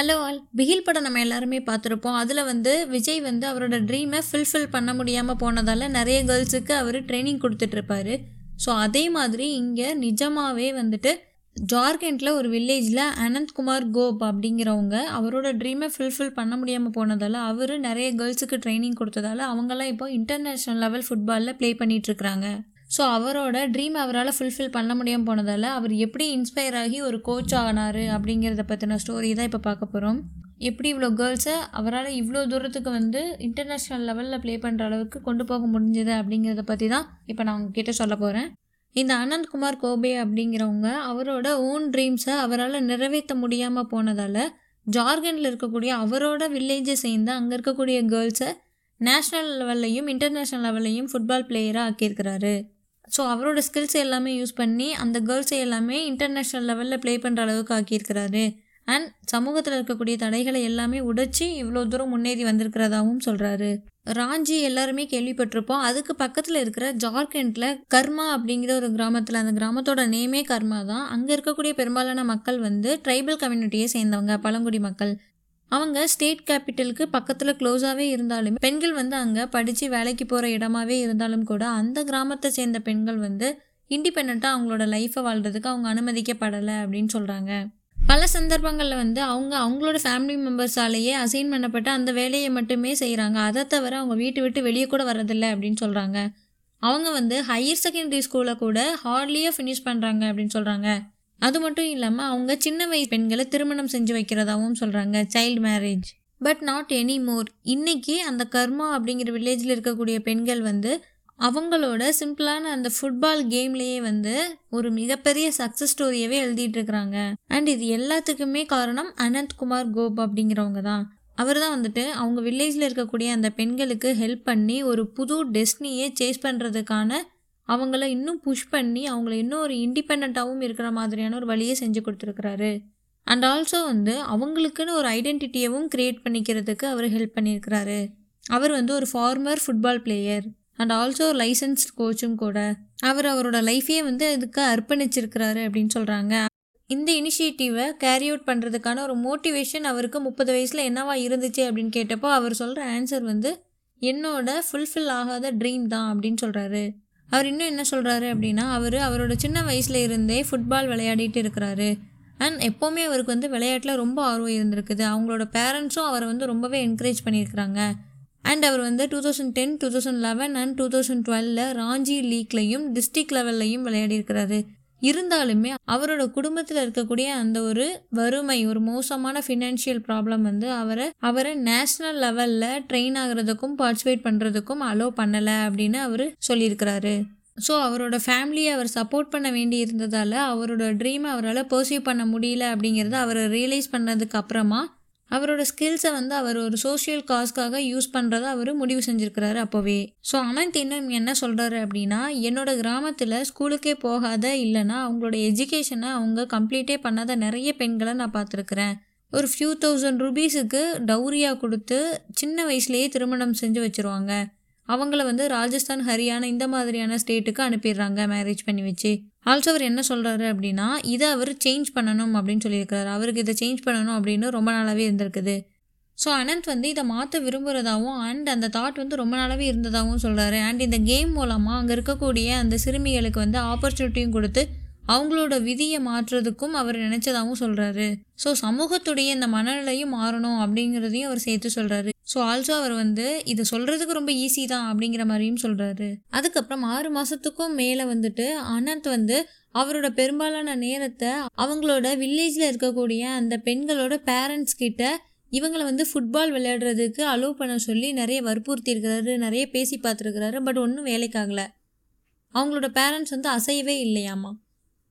Hello all Bigil படம் நம்ம எல்லாருமே பார்த்துருப்போம். அதில் வந்து விஜய் வந்து அவரோட ட்ரீமை ஃபுல்ஃபில் பண்ண முடியாமல் போனதால் நிறைய கேர்ள்ஸுக்கு அவர் ட்ரைனிங் கொடுத்துட்ருப்பாரு ஸோ அதே மாதிரி இங்கே நிஜமாகவே வந்துட்டு ஜார்க்கண்டில் ஒரு வில்லேஜில் அனந்த்குமார் கோப் அப்படிங்கிறவங்க அவரோட ட்ரீமை ஃபுல்ஃபில் பண்ண முடியாமல் போனதால் அவர் நிறைய கேர்ள்ஸுக்கு ட்ரைனிங் கொடுத்ததால அவங்கெல்லாம் இப்போ இன்டர்நேஷ்னல் லெவல் ஃபுட்பாலில் ப்ளே பண்ணிகிட்ருக்குறாங்க ஸோ அவரோட ட்ரீம் அவரால் ஃபுல்ஃபில் பண்ண முடியாமல் போனதால் அவர் எப்படி இன்ஸ்பயர் ஆகி ஒரு கோச் ஆனார் அப்படிங்கிறத பற்றின ஸ்டோரி தான் இப்போ பார்க்க போகிறோம் எப்படி இவ்வளோ கேர்ள்ஸை அவரால் இவ்வளோ தூரத்துக்கு வந்து இன்டர்நேஷ்னல் லெவலில் ப்ளே பண்ணுற அளவுக்கு கொண்டு போக முடிஞ்சது அப்படிங்கிறத பற்றி தான் இப்போ நான் உங்ககிட்ட சொல்ல போகிறேன் இந்த அனந்த்குமார் கோபே அப்படிங்கிறவங்க அவரோட ஓன் ட்ரீம்ஸை அவரால் நிறைவேற்ற முடியாமல் போனதால் ஜார்க்கண்டில் இருக்கக்கூடிய அவரோட வில்லேஜை சேர்ந்து அங்கே இருக்கக்கூடிய கேர்ள்ஸை நேஷ்னல் லெவல்லையும் இன்டர்நேஷ்னல் லெவல்லையும் ஃபுட்பால் பிளேயராக ஆக்கியிருக்கிறாரு. ஸோ அவரோட ஸ்கில்ஸ் எல்லாமே யூஸ் பண்ணி அந்த கேர்ள்ஸை எல்லாமே இன்டர்நேஷ்னல் லெவலில் ப்ளே பண்ணுற அளவுக்கு ஆக்கியிருக்கிறாரு. அண்ட் சமூகத்தில் இருக்கக்கூடிய தடைகளை எல்லாமே உடைச்சி இவ்வளோ தூரம் முன்னேறி வந்திருக்கிறதாவும் சொல்கிறாரு ராஞ்சி எல்லாருமே கேள்விப்பட்டிருப்போம். அதுக்கு பக்கத்தில் இருக்கிற ஜார்க்கண்டில் கர்மா அப்படிங்கிற ஒரு கிராமத்தில் அந்த கிராமத்தோட நேமே கர்மா தான். அங்கே இருக்கக்கூடிய பெரும்பாலான மக்கள் வந்து ட்ரைபல் கம்யூனிட்டியை சேர்ந்தவங்க பழங்குடி மக்கள். அவங்க ஸ்டேட் கேபிட்டலுக்கு பக்கத்தில் க்ளோஸாகவே இருந்தாலும் பெண்கள் வந்து அங்கே படித்து வேலைக்கு போகிற இடமாவே இருந்தாலும் கூட அந்த கிராமத்தை சேர்ந்த பெண்கள் வந்து இண்டிபெண்ட்டாக அவங்களோட லைஃப்பை வாழ்கிறதுக்கு அவங்க அனுமதிக்கப்படலை அப்படின்னு சொல்கிறாங்க பல சந்தர்ப்பங்களில் வந்து அவங்க அவங்களோட ஃபேமிலி மெம்பர்ஸாலேயே அசைன் பண்ணப்பட்ட அந்த வேலையை மட்டுமே செய்கிறாங்க அதை தவிர அவங்க வீட்டு விட்டு வெளியே கூட வரதில்லை அப்படின்னு சொல்கிறாங்க அவங்க வந்து ஹையர் செகண்டரி ஸ்கூலில் கூட ஹார்ட்லியாக ஃபினிஷ் பண்ணுறாங்க அப்படின்னு சொல்கிறாங்க அது மட்டும் இல்லாமல் அவங்க சின்ன வயசு பெண்களை திருமணம் செஞ்சு வைக்கிறதாகவும் சொல்கிறாங்க child marriage but not any more இன்றைக்கி அந்த கர்மா அப்படிங்கிற வில்லேஜில் இருக்கக்கூடிய பெண்கள் வந்து அவங்களோட சிம்பிளான அந்த ஃபுட்பால் கேம்லேயே வந்து ஒரு மிகப்பெரிய சக்ஸஸ் ஸ்டோரியவே எழுதிட்டு இருக்கிறாங்க. அண்ட் இது எல்லாத்துக்குமே காரணம் அனந்த்குமார் கோப் அப்படிங்கிறவங்க தான். அவர் தான் வந்துட்டு அவங்க வில்லேஜில் இருக்கக்கூடிய அந்த பெண்களுக்கு ஹெல்ப் பண்ணி ஒரு புது டெஸ்னியை சேஸ் பண்ணுறதுக்கான அவங்கள இன்னும் புஷ் பண்ணி அவங்கள இன்னும் ஒரு இண்டிபெண்ட்டாகவும் இருக்கிற மாதிரியான ஒரு வழியை செஞ்சு கொடுத்துருக்குறாரு. அண்ட் ஆல்சோ வந்து அவங்களுக்குன்னு ஒரு ஐடென்டிட்டியவும் க்ரியேட் பண்ணிக்கிறதுக்கு அவர் ஹெல்ப் பண்ணியிருக்கிறாரு. அவர் வந்து ஒரு former football player and also ஒரு லைசன்ஸ்ட் கோச்சும் கூட. அவர் அவரோட லைஃபையே வந்து இதுக்கு அர்ப்பணிச்சிருக்கிறாரு அப்படின்னு சொல்கிறாங்க இந்த இனிஷியேட்டிவை கேரி அவுட் பண்ணுறதுக்கான ஒரு மோட்டிவேஷன் அவருக்கு முப்பது வயசில் என்னவா இருந்துச்சு அப்படின்னு கேட்டப்போ அவர் சொல்கிற ஆன்சர் வந்து என்னோட ஃபுல்ஃபில் ஆகாத ட்ரீம் தான் அப்படின்னு சொல்கிறாரு அவர் இன்னும் என்ன சொல்கிறாரு அப்படின்னா அவர் அவரோட சின்ன வயசில் இருந்தே ஃபுட்பால் விளையாடிட்டு இருக்கிறாரு. அண்ட் எப்போவுமே அவருக்கு வந்து விளையாட்டில் ரொம்ப ஆர்வம் இருந்திருக்குது. அவங்களோட பேரண்ட்ஸும் அவரை வந்து ரொம்பவே என்கரேஜ் பண்ணியிருக்கிறாங்க. அண்ட் அவர் வந்து two thousand ten two thousand eleven and two thousand டுவெலில் Ranchi லீக்லையும் டிஸ்ட்ரிக்ட் லெவல்லையும் விளையாடியிருக்கிறாரு. இருந்தாலுமே அவரோட குடும்பத்தில் இருக்கக்கூடிய அந்த ஒரு வறுமை ஒரு மோசமான ஃபினான்ஷியல் ப்ராப்ளம் வந்து அவரை அவரை நேஷ்னல் லெவலில் ட்ரெயின் ஆகிறதுக்கும் பார்ட்டிசிபேட் பண்ணுறதுக்கும் அலோவ் பண்ணலை அப்படின்னு அவர் சொல்லியிருக்கிறாரு. ஸோ அவரோட ஃபேமிலியை அவர் சப்போர்ட் பண்ண வேண்டி இருந்ததால் அவரோட ட்ரீமை அவரால் பர்சியூ பண்ண முடியல அப்படிங்கிறத அவர் ரியலைஸ் பண்ணதுக்கு அப்புறமா அவரோட ஸ்கில்ஸை வந்து அவர் ஒரு சோஷியல் காஸ்க்காக யூஸ் பண்ணுறத அவர் முடிவு செஞ்சுருக்கிறாரு அப்போவே. ஸோ அனந்த் இன்னும் என்ன சொல்கிறாரு அப்படின்னா என்னோட கிராமத்தில் ஸ்கூலுக்கே போகாத இல்லைன்னா அவங்களோட எஜுகேஷனை அவங்க கம்ப்ளீட்டே பண்ணாத நிறைய பெண்களை நான் பார்த்துருக்குறேன். ஒரு ஃபியூ தௌசண்ட் ருபீஸுக்கு டவுரியாக கொடுத்து சின்ன வயசுலேயே திருமணம் செஞ்சு வச்சுருவாங்க. அவங்கள வந்து ராஜஸ்தான் ஹரியானா இந்த மாதிரியான ஸ்டேட்டுக்கு அனுப்பிடுறாங்க மேரேஜ் பண்ணி வச்சு. ஆல்சோ அவர் என்ன சொல்கிறாரு அப்படின்னா இதை அவர் சேஞ்ச் பண்ணணும் அப்படின்னு சொல்லியிருக்கிறாரு. அவருக்கு இதை சேஞ்ச் பண்ணணும் அப்படின்னு ரொம்ப நாளாகவே இருந்திருக்குது. ஸோ அனந்த் வந்து இதை மாற்ற விரும்புகிறதாவும் அண்ட் அந்த தாட் வந்து ரொம்ப நாளாகவே இருந்ததாகவும் சொல்கிறாரு அண்ட் இந்த கேம் மூலமாக அங்கே இருக்கக்கூடிய அந்த சிறுமிகளுக்கு வந்து ஆப்பர்ச்சுனிட்டியும் கொடுத்து அவங்களோட விதியை மாற்றுறதுக்கும் அவர் நினச்சதாகவும் சொல்கிறாரு ஸோ சமூகத்துடைய இந்த மனநிலையும் மாறணும் அப்படிங்கிறதையும் அவர் சேர்த்து சொல்கிறாரு ஸோ ஆல்சோ அவர் வந்து இதை சொல்கிறதுக்கு ரொம்ப ஈஸி தான் அப்படிங்கிற மாதிரியும் சொல்கிறாரு அதுக்கப்புறம் ஆறு மாதத்துக்கும் மேலே வந்துட்டு அனந்த் வந்து அவரோட பெரும்பாலான நேரத்தை அவங்களோட வில்லேஜில் இருக்கக்கூடிய அந்த பெண்களோட பேரண்ட்ஸ் கிட்ட இவங்களை வந்து ஃபுட்பால் விளையாடுறதுக்கு அலோவ் பண்ண சொல்லி நிறைய வற்புறுத்தி இருக்கிறாரு நிறைய பேசி பார்த்துருக்கிறாரு பட் ஒன்றும் வேலைக்காகலை. அவங்களோட பேரண்ட்ஸ் வந்து அசையவே இல்லையாமா?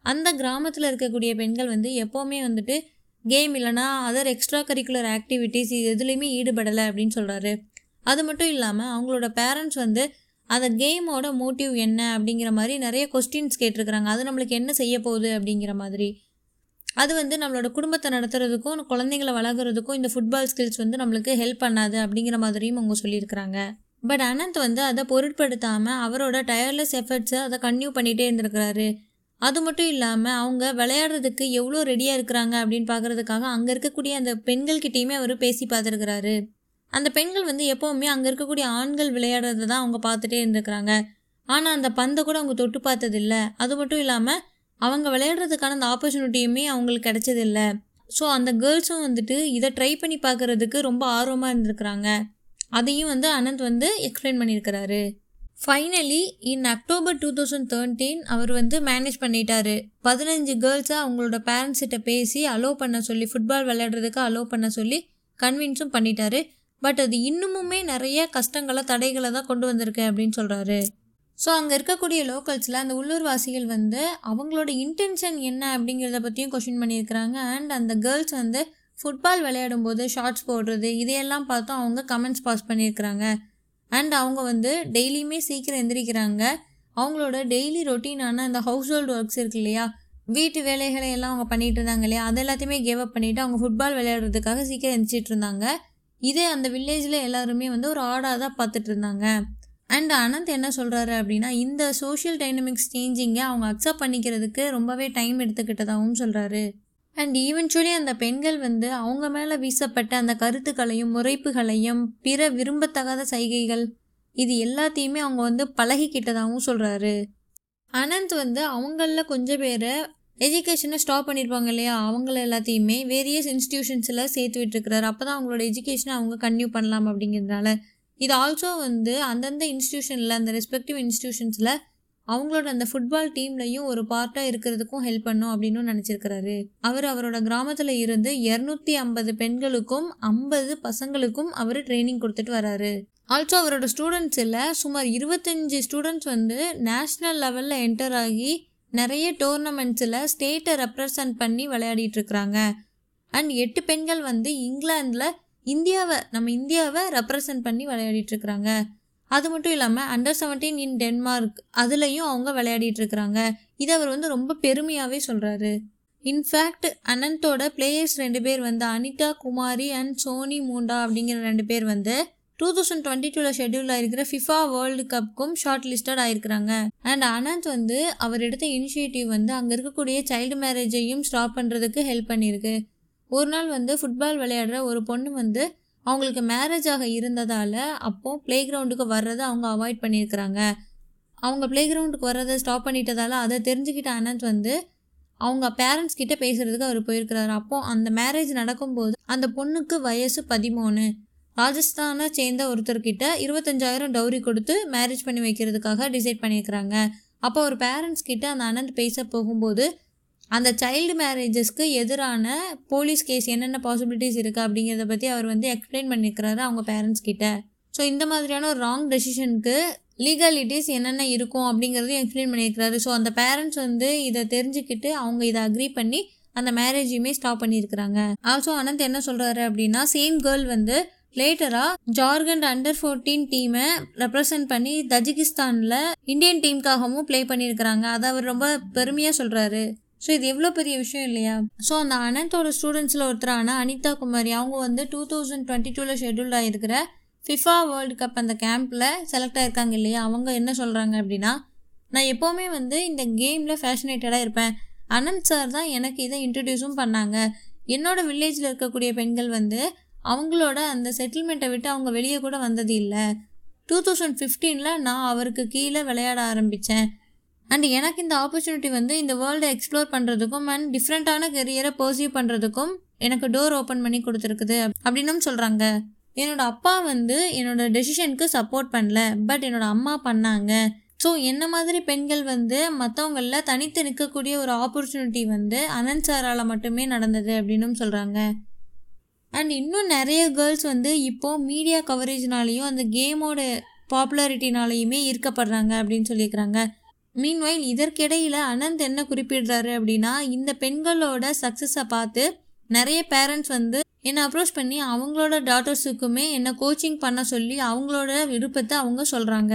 அந்த கிராமத்தில் இருக்கக்கூடிய பெண்கள் வந்து எப்போவுமே வந்துட்டு கேம் இல்லைனா அதர் எக்ஸ்ட்ரா கரிக்குலர் ஆக்டிவிட்டீஸ் இது எதுலேயுமே ஈடுபடலை அப்படின்னு சொல்கிறாரு அது மட்டும் இல்லாமல் அவங்களோட பேரண்ட்ஸ் வந்து அந்த கேமோட மோட்டிவ் என்ன அப்படிங்கிற மாதிரி நிறைய கொஸ்டின்ஸ் கேட்டிருக்கிறாங்க. அது நம்மளுக்கு என்ன செய்ய போகுது அப்படிங்கிற மாதிரி. அது வந்து நம்மளோட குடும்பத்தை நடத்துறதுக்கும் குழந்தைங்களை வளர்க்குறதுக்கும் இந்த ஃபுட்பால் ஸ்கில்ஸ் வந்து நம்மளுக்கு ஹெல்ப் பண்ணாது அப்படிங்கிற மாதிரியும் அவங்க சொல்லியிருக்கிறாங்க. பட் அனந்த் வந்து அதை பொருட்படுத்தாமல் அவரோட டயர்லெஸ் எஃபர்ட்ஸை அதை கன்யூ பண்ணிகிட்டே இருந்திருக்கிறாரு. அது மட்டும் இல்லாமல் அவங்க விளையாடுறதுக்கு எவ்வளோ ரெடியாக இருக்கிறாங்க அப்படின்னு பார்க்குறதுக்காக அங்கே இருக்கக்கூடிய அந்த பெண்கள்கிட்டயுமே அவர் பேசி பார்த்துருக்குறாரு. அந்த பெண்கள் வந்து எப்போவுமே அங்கே இருக்கக்கூடிய ஆண்கள் விளையாடுறத தான் அவங்க பார்த்துட்டே இருந்திருக்கிறாங்க. ஆனால் அந்த பந்தை கூட அவங்க தொட்டு பார்த்ததில்ல. அது மட்டும் இல்லாமல் அவங்க விளையாடுறதுக்கான அந்த ஆப்பர்ச்சுனிட்டியுமே அவங்களுக்கு கிடைச்சதில்ல. ஸோ அந்த கேர்ள்ஸும் வந்துட்டு இதை ட்ரை பண்ணி பார்க்குறதுக்கு ரொம்ப ஆர்வமாக இருந்திருக்கிறாங்க. அதையும் வந்து அனந்த் வந்து எக்ஸ்பிளைன் பண்ணியிருக்கிறாரு. Finally in October two thousand thirteen அவர் வந்து மேனேஜ் பண்ணிட்டாரு. பதினஞ்சு கேர்ள்ஸை அவங்களோட பேரண்ட்ஸ்கிட்ட பேசி அலோவ் பண்ண சொல்லி ஃபுட்பால் விளையாடுறதுக்கு அலோவ் பண்ண சொல்லி கன்வின்ஸும் பண்ணிட்டாரு. பட் அது இன்னுமுமே நிறைய கஷ்டங்களை தடைகளை தான் கொண்டு வந்திருக்கு அப்படின்னு சொல்கிறாரு ஸோ அங்கே இருக்கக்கூடிய லோக்கல்ஸில் அந்த உள்ளூர்வாசிகள் வந்து அவங்களோட இன்டென்ஷன் என்ன அப்படிங்கிறத பற்றியும் கொஷின் பண்ணியிருக்கிறாங்க. அண்ட் அந்த கேர்ள்ஸ் வந்து ஃபுட்பால் விளையாடும் போது ஷார்ட்ஸ் போடுறது இதையெல்லாம் பார்த்தும் அவங்க கமெண்ட்ஸ் பாஸ் பண்ணியிருக்கிறாங்க. அண்ட் அவங்க வந்து டெய்லியுமே சீக்கிரம் எந்திரிக்கிறாங்க. அவங்களோட டெய்லி ரொட்டீனான அந்த ஹவுஸ் ஹோல்டு ஒர்க்ஸ் இருக்கு இல்லையா? வீட்டு வேலைகளை எல்லாம் அவங்க பண்ணிகிட்டு இருந்தாங்க இல்லையா? அது எல்லாத்தையுமே கேவ் அப் பண்ணிவிட்டு அவங்க ஃபுட்பால் விளையாடுறதுக்காக சீக்கிரம் எந்திரிச்சிட்டு இருந்தாங்க. இதே அந்த வில்லேஜில் எல்லாருமே வந்து ஒரு ஆடாக தான் பார்த்துட்டு இருந்தாங்க. அண்ட் அனந்த் என்ன சொல்கிறாரு அப்படின்னா இந்த சோஷியல் டைனமிக்ஸ் சேஞ்சிங்கை அவங்க அக்செப்ட் பண்ணிக்கிறதுக்கு ரொம்பவே டைம் எடுத்துக்கிட்டதாகவும் சொல்கிறாரு அண்ட் ஈவென்ச்சுவலி அந்த பெண்கள் வந்து அவங்க மேலே வீசப்பட்ட அந்த கருத்துக்களையும் முறைப்புகளையும் பிற விரும்பத்தகாத சைகைகள் இது எல்லாத்தையுமே அவங்க வந்து பழகிக்கிட்டதாகவும் சொல்கிறாரு அனந்த் வந்து அவங்களில் கொஞ்சம் பேரை எஜுகேஷனை ஸ்டாப் பண்ணியிருப்பாங்க இல்லையா? அவங்கள எல்லாத்தையுமே வேரியஸ் இன்ஸ்டிடியூஷன்ஸில் சேர்த்து விட்டுருக்கிறாரு. அப்போ தான் அவங்களோட எஜுகேஷனை அவங்க கன்டினியூ பண்ணலாம் அப்படிங்கிறதுனால. இது ஆல்சோ வந்து அந்தந்த இன்ஸ்டியூஷனில் அந்த ரெஸ்பெக்டிவ் இன்ஸ்டியூஷன்ஸில் அவங்களோட அந்த ஃபுட்பால் டீம்லையும் ஒரு பார்ட்டாக இருக்கிறதுக்கும் ஹெல்ப் பண்ணும் அப்படின்னு நினச்சிருக்கிறாரு. அவர் அவரோட கிராமத்தில் இருந்து இரநூத்தி ஐம்பது பெண்களுக்கும் ஐம்பது பசங்களுக்கும் அவர் ட்ரைனிங் கொடுத்துட்டு வராரு. ஆல்சோ அவரோட ஸ்டூடெண்ட்ஸில் சுமார் இருபத்தஞ்சி ஸ்டூடெண்ட்ஸ் வந்து நேஷ்னல் லெவலில் என்டர் ஆகி நிறைய டோர்னமெண்ட்ஸில் ஸ்டேட்டை ரெப்ரசன்ட் பண்ணி விளையாடிட்டு இருக்கிறாங்க. அண்ட் எட்டு பெண்கள் வந்து இங்கிலாந்தில் இந்தியாவை நம்ம இந்தியாவை ரெப்ரசன்ட் பண்ணி விளையாடிட்டு இருக்கிறாங்க. அது மட்டும் இல்லாமல் அண்டர் செவன்டீன் இன் டென்மார்க் அதுலேயும் அவங்க விளையாடிட்டு இருக்கிறாங்க. இதை அவர் வந்து ரொம்ப பெருமையாகவே சொல்கிறாரு இன்ஃபேக்ட் அனந்தோட பிளேயர்ஸ் ரெண்டு பேர் வந்து அனிதா குமாரி அண்ட் சோனி மூண்டா அப்படிங்கிற ரெண்டு பேர் வந்து டூ தௌசண்ட் டுவெண்ட்டி டூவில் schedule ஆயிருக்கிற FIFA world கப்புக்கும் short listed ஆயிருக்கிறாங்க. And Anand வந்து அவர் எடுத்த இனிஷியேட்டிவ் வந்து அங்கே இருக்கக்கூடிய சைல்டு மேரேஜையும் ஸ்டாப் பண்ணுறதுக்கு ஹெல்ப் பண்ணியிருக்கு. ஒரு நாள் வந்து ஃபுட்பால் விளையாடுற ஒரு பொண்ணு வந்து அவங்களுக்கு மேரேஜ் ஆக இருந்ததால் அப்போது ப்ளே கிரவுண்டுக்கு வர்றதை அவங்க அவாய்ட் பண்ணியிருக்கிறாங்க. அவங்க ப்ளே கிரவுண்டுக்கு வர்றதை ஸ்டாப் பண்ணிட்டதால் அதை தெரிஞ்சுக்கிட்ட அனந்த் வந்து அவங்க பேரண்ட்ஸ் கிட்ட பேசுறதுக்கு அவர் போயிருக்கிறாரு. அப்போ அந்த மேரேஜ் நடக்கும்போது அந்த பொண்ணுக்கு வயசு பதிமூணு. ராஜஸ்தானை சேர்ந்த ஒருத்தர்கிட்ட இருபத்தஞ்சாயிரம் டவுரி கொடுத்து மேரேஜ் பண்ணி வைக்கிறதுக்காக டிசைட் பண்ணியிருக்கிறாங்க. அப்போ ஒரு பேரண்ட்ஸ் கிட்ட அந்த அனந்த் பேச போகும்போது அந்த சைல்டு மேரேஜஸ்க்கு எதிரான போலீஸ் கேஸ் என்னென்ன பாசிபிலிட்டிஸ் இருக்குது அப்படிங்கிறத பற்றி அவர் வந்து எக்ஸ்பிளைன் பண்ணியிருக்கிறாரு அவங்க பேரண்ட்ஸ் கிட்ட. ஸோ இந்த மாதிரியான ஒரு ராங் டெசிஷனுக்கு லீகாலிட்டிஸ் என்னென்ன இருக்கும் அப்படிங்கிறதையும் எக்ஸ்பிளைன் பண்ணியிருக்கிறாரு ஸோ அந்த பேரண்ட்ஸ் வந்து இதை தெரிஞ்சுக்கிட்டு அவங்க இதை அக்ரி பண்ணி அந்த மேரேஜையுமே ஸ்டாப் பண்ணியிருக்கிறாங்க ஆல்சோ அனந்த் என்ன சொல்கிறாரு அப்படின்னா சேம் கேர்ள் வந்து லேட்டராக ஜார்க்கண்ட் அண்டர் ஃபோர்டீன் டீமை ரெப்ரசன்ட் பண்ணி தஜிகிஸ்தானில் இந்தியன் டீமுக்காகவும் ப்ளே பண்ணியிருக்கிறாங்க அதை அவர் ரொம்ப பெருமையாக சொல்கிறாரு ஸோ இது எவ்வளோ பெரிய விஷயம் இல்லையா? ஸோ அந்த அனந்தோட ஸ்டூடெண்ட்ஸில் ஒருத்தரான அனிதா குமாரி அவங்க வந்து டூ தௌசண்ட் டுவெண்ட்டி டூவில் ஷெட்யூல் ஆகிருக்கிற ஃபிஃபா வேர்ல்டு கப் அந்த கேம்பில் செலக்ட் ஆகிருக்காங்க இல்லையா? அவங்க என்ன சொல்கிறாங்க அப்படின்னா நான் எப்போவுமே வந்து இந்த கேமில் ஃபேஷனேட்டடாக இருப்பேன். அனந்த் சார் தான் எனக்கு இதை இன்ட்ரடியூஸும் பண்ணாங்க. என்னோடய வில்லேஜில் இருக்கக்கூடிய பெண்கள் வந்து அவங்களோட அந்த செட்டில்மெண்ட்டை விட்டு அவங்க வெளியே கூட வந்தது இல்லை. டூ தௌசண்ட் ஃபிஃப்டீனில் நான் அவருக்கு கீழே விளையாட ஆரம்பித்தேன் அண்ட் எனக்கு இந்த ஆப்பர்ச்சுனிட்டி வந்து இந்த வேர்ல்டை எக்ஸ்ப்ளோர் பண்ணுறதுக்கும் அண்ட் டிஃப்ரெண்ட்டான கெரியரை பர்சியூ பண்ணுறதுக்கும் எனக்கு டோர் ஓப்பன் பண்ணி கொடுத்துருக்குது அப்படின்னும் சொல்கிறாங்க என்னோட அப்பா வந்து என்னோட டெசிஷனுக்கு சப்போர்ட் பண்ணல பட் என்னோட அம்மா பண்ணாங்க. ஸோ என்ன மாதிரி பெண்கள் வந்து மற்றவங்களில் தனித்து நிற்கக்கூடிய ஒரு ஆப்பர்ச்சுனிட்டி வந்து அனந்த் சாரால் மட்டுமே நடந்தது அப்படின்னும் சொல்கிறாங்க அண்ட் இன்னும் நிறைய கேர்ள்ஸ் வந்து இப்போது மீடியா கவரேஜ்னாலேயும் அந்த கேமோட பாப்புலாரிட்டினாலேயுமே ஈர்க்கப்படுறாங்க அப்படின்னு சொல்லியிருக்கிறாங்க. மீன்வைல் இதற்கிடையில் அனந்த் என்ன குறிப்பிடுறாரு அப்படின்னா இந்த பெண்களோட சக்ஸஸை பார்த்து நிறைய பேரண்ட்ஸ் வந்து என்னை அப்ரோச் பண்ணி அவங்களோட டாட்டர்ஸுக்குமே என்னை கோச்சிங் பண்ண சொல்லி அவங்களோட விருப்பத்தை அவங்க சொல்கிறாங்க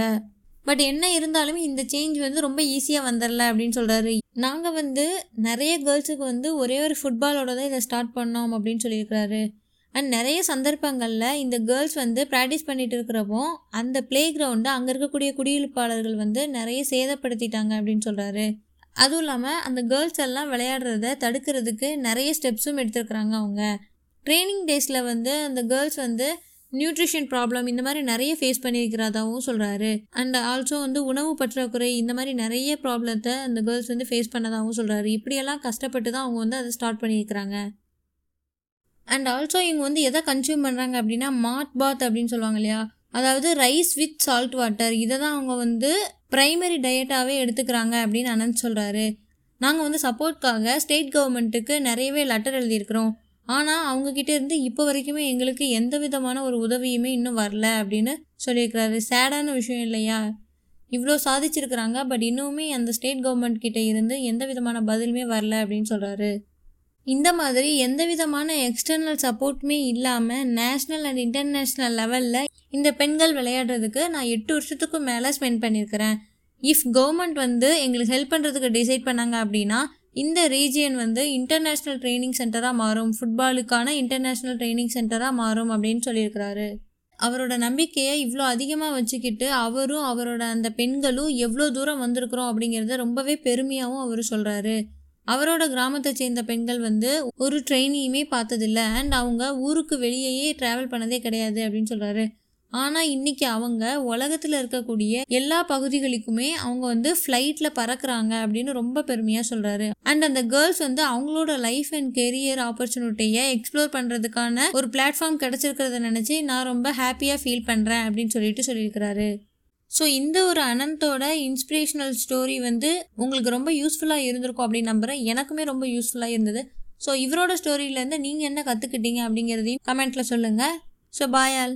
பட் என்ன இருந்தாலுமே இந்த சேஞ்ச் வந்து ரொம்ப ஈஸியாக வந்துடல அப்படின்னு சொல்கிறாரு நாங்கள் வந்து நிறைய கேர்ள்ஸுக்கு வந்து ஒரே ஒரு ஃபுட்பாலோட தான் இதை ஸ்டார்ட் பண்ணோம் அப்படின்னு சொல்லியிருக்கிறாரு. அண்ட் நிறைய சந்தர்ப்பங்களில் இந்த கேர்ள்ஸ் வந்து ப்ராக்டிஸ் பண்ணிட்டு இருக்கிறப்போ அந்த ப்ளே கிரவுண்டை அங்கே இருக்கக்கூடிய குடியிருப்பாளர்கள் வந்து நிறைய சேதப்படுத்திட்டாங்க அப்படின்னு சொல்கிறாரு அதுவும் இல்லாமல் அந்த கேர்ள்ஸ் எல்லாம் விளையாடுறத தடுக்கிறதுக்கு நிறைய ஸ்டெப்ஸும் எடுத்துருக்குறாங்க அவங்க. ட்ரைனிங் டேஸில் வந்து அந்த கேர்ள்ஸ் வந்து நியூட்ரிஷன் ப்ராப்ளம் இந்த மாதிரி நிறைய ஃபேஸ் பண்ணியிருக்கிறதாகவும் சொல்கிறாரு அண்ட் ஆல்சோ வந்து உணவு பற்றாக்குறை இந்த மாதிரி நிறைய ப்ராப்ளத்தை அந்த கேர்ள்ஸ் வந்து ஃபேஸ் பண்ணதாகவும் சொல்கிறாரு இப்படியெல்லாம் கஷ்டப்பட்டு தான் அவங்க வந்து அதை ஸ்டார்ட் பண்ணியிருக்கிறாங்க. அண்ட் ஆல்சோ இவங்க வந்து எதை கன்சியூம் பண்ணுறாங்க அப்படின்னா மாட் பாத் அப்படின்னு சொல்லுவாங்க இல்லையா? அதாவது ரைஸ் வித் சால்ட் வாட்டர் இதை தான் அவங்க வந்து ப்ரைமரி டயட்டாகவே எடுத்துக்கிறாங்க அப்படின்னு அனந்த் சொல்கிறாரு நாங்கள் வந்து சப்போர்ட்காக ஸ்டேட் கவர்மெண்ட்டுக்கு நிறையவே லெட்டர் எழுதியிருக்கிறோம். ஆனால் அவங்கக்கிட்ட இருந்து இப்போ வரைக்குமே எங்களுக்கு எந்த விதமான ஒரு உதவியுமே இன்னும் வரல அப்படின்னு சொல்லியிருக்கிறாரு. சேடான விஷயம் இல்லையா? இவ்வளோ சாதிச்சிருக்கிறாங்க பட் இன்னுமே அந்த ஸ்டேட் கவர்மெண்ட் கிட்டே இருந்து எந்த விதமான பதிலுமே வரல அப்படின்னு சொல்கிறாரு இந்த மாதிரி எந்த விதமான எக்ஸ்டர்னல் சப்போர்ட்டுமே இல்லாமல் நேஷ்னல் அண்ட் இன்டர்நேஷ்னல் லெவலில் இந்த பெண்கள் விளையாடுறதுக்கு நான் எட்டு வருஷத்துக்கும் மேலே ஸ்பெண்ட் பண்ணியிருக்கிறேன் இஃப் கவர்மெண்ட் வந்து எங்களுக்கு ஹெல்ப் பண்ணுறதுக்கு டிசைட் பண்ணாங்க அப்படின்னா இந்த ரீஜியன் வந்து இன்டர்நேஷ்னல் ட்ரைனிங் சென்டராக மாறும். ஃபுட்பாலுக்கான இன்டர்நேஷ்னல் ட்ரைனிங் சென்டராக மாறும் அப்படின்னு சொல்லியிருக்கிறாரு. அவரோட நம்பிக்கையை இவ்வளோ அதிகமாக வச்சுக்கிட்டு அவரும் அவரோட அந்த பெண்களும் எவ்வளோ தூரம் வந்திருக்கிறோம் அப்படிங்கிறத ரொம்பவே பெருமையாகவும் அவர் சொல்கிறாரு அவரோட கிராமத்தை சேர்ந்த பெண்கள் வந்து ஒரு ட்ரெயினையுமே பார்த்ததில்ல. அண்ட் அவங்க ஊருக்கு வெளியேயே ட்ராவல் பண்ணதே கிடையாது அப்படின்னு சொல்கிறாரு ஆனால் இன்னைக்கு அவங்க உலகத்தில் இருக்கக்கூடிய எல்லா பகுதிகளுக்குமே அவங்க வந்து ஃப்ளைட்டில் பறக்கிறாங்க அப்படின்னு ரொம்ப பெருமையாக சொல்கிறாரு அண்ட் அந்த கேர்ள்ஸ் வந்து அவங்களோட லைஃப் அண்ட் கெரியர் ஆப்பர்ச்சுனிட்டியை எக்ஸ்ப்ளோர் பண்ணுறதுக்கான ஒரு பிளாட்ஃபார்ம் கிடச்சிருக்கிறத நினச்சி நான் ரொம்ப ஹாப்பியாக ஃபீல் பண்ணுறேன் அப்படின்னு சொல்லிட்டு சொல்லியிருக்கிறாரு. ஸோ இந்த ஒரு அனந்தோட இன்ஸ்பிரேஷனல் ஸ்டோரி வந்து உங்களுக்கு ரொம்ப யூஸ்ஃபுல்லாக இருந்திருக்கும் அப்படின்னு நம்புகிறேன் எனக்குமே ரொம்ப யூஸ்ஃபுல்லாக இருந்தது. ஸோ இவரோட ஸ்டோரியிலேருந்து நீங்கள் என்ன கற்றுக்கிட்டீங்க அப்படிங்கிறதையும் கமெண்ட்டில் சொல்லுங்கள் ஸோ பாயால்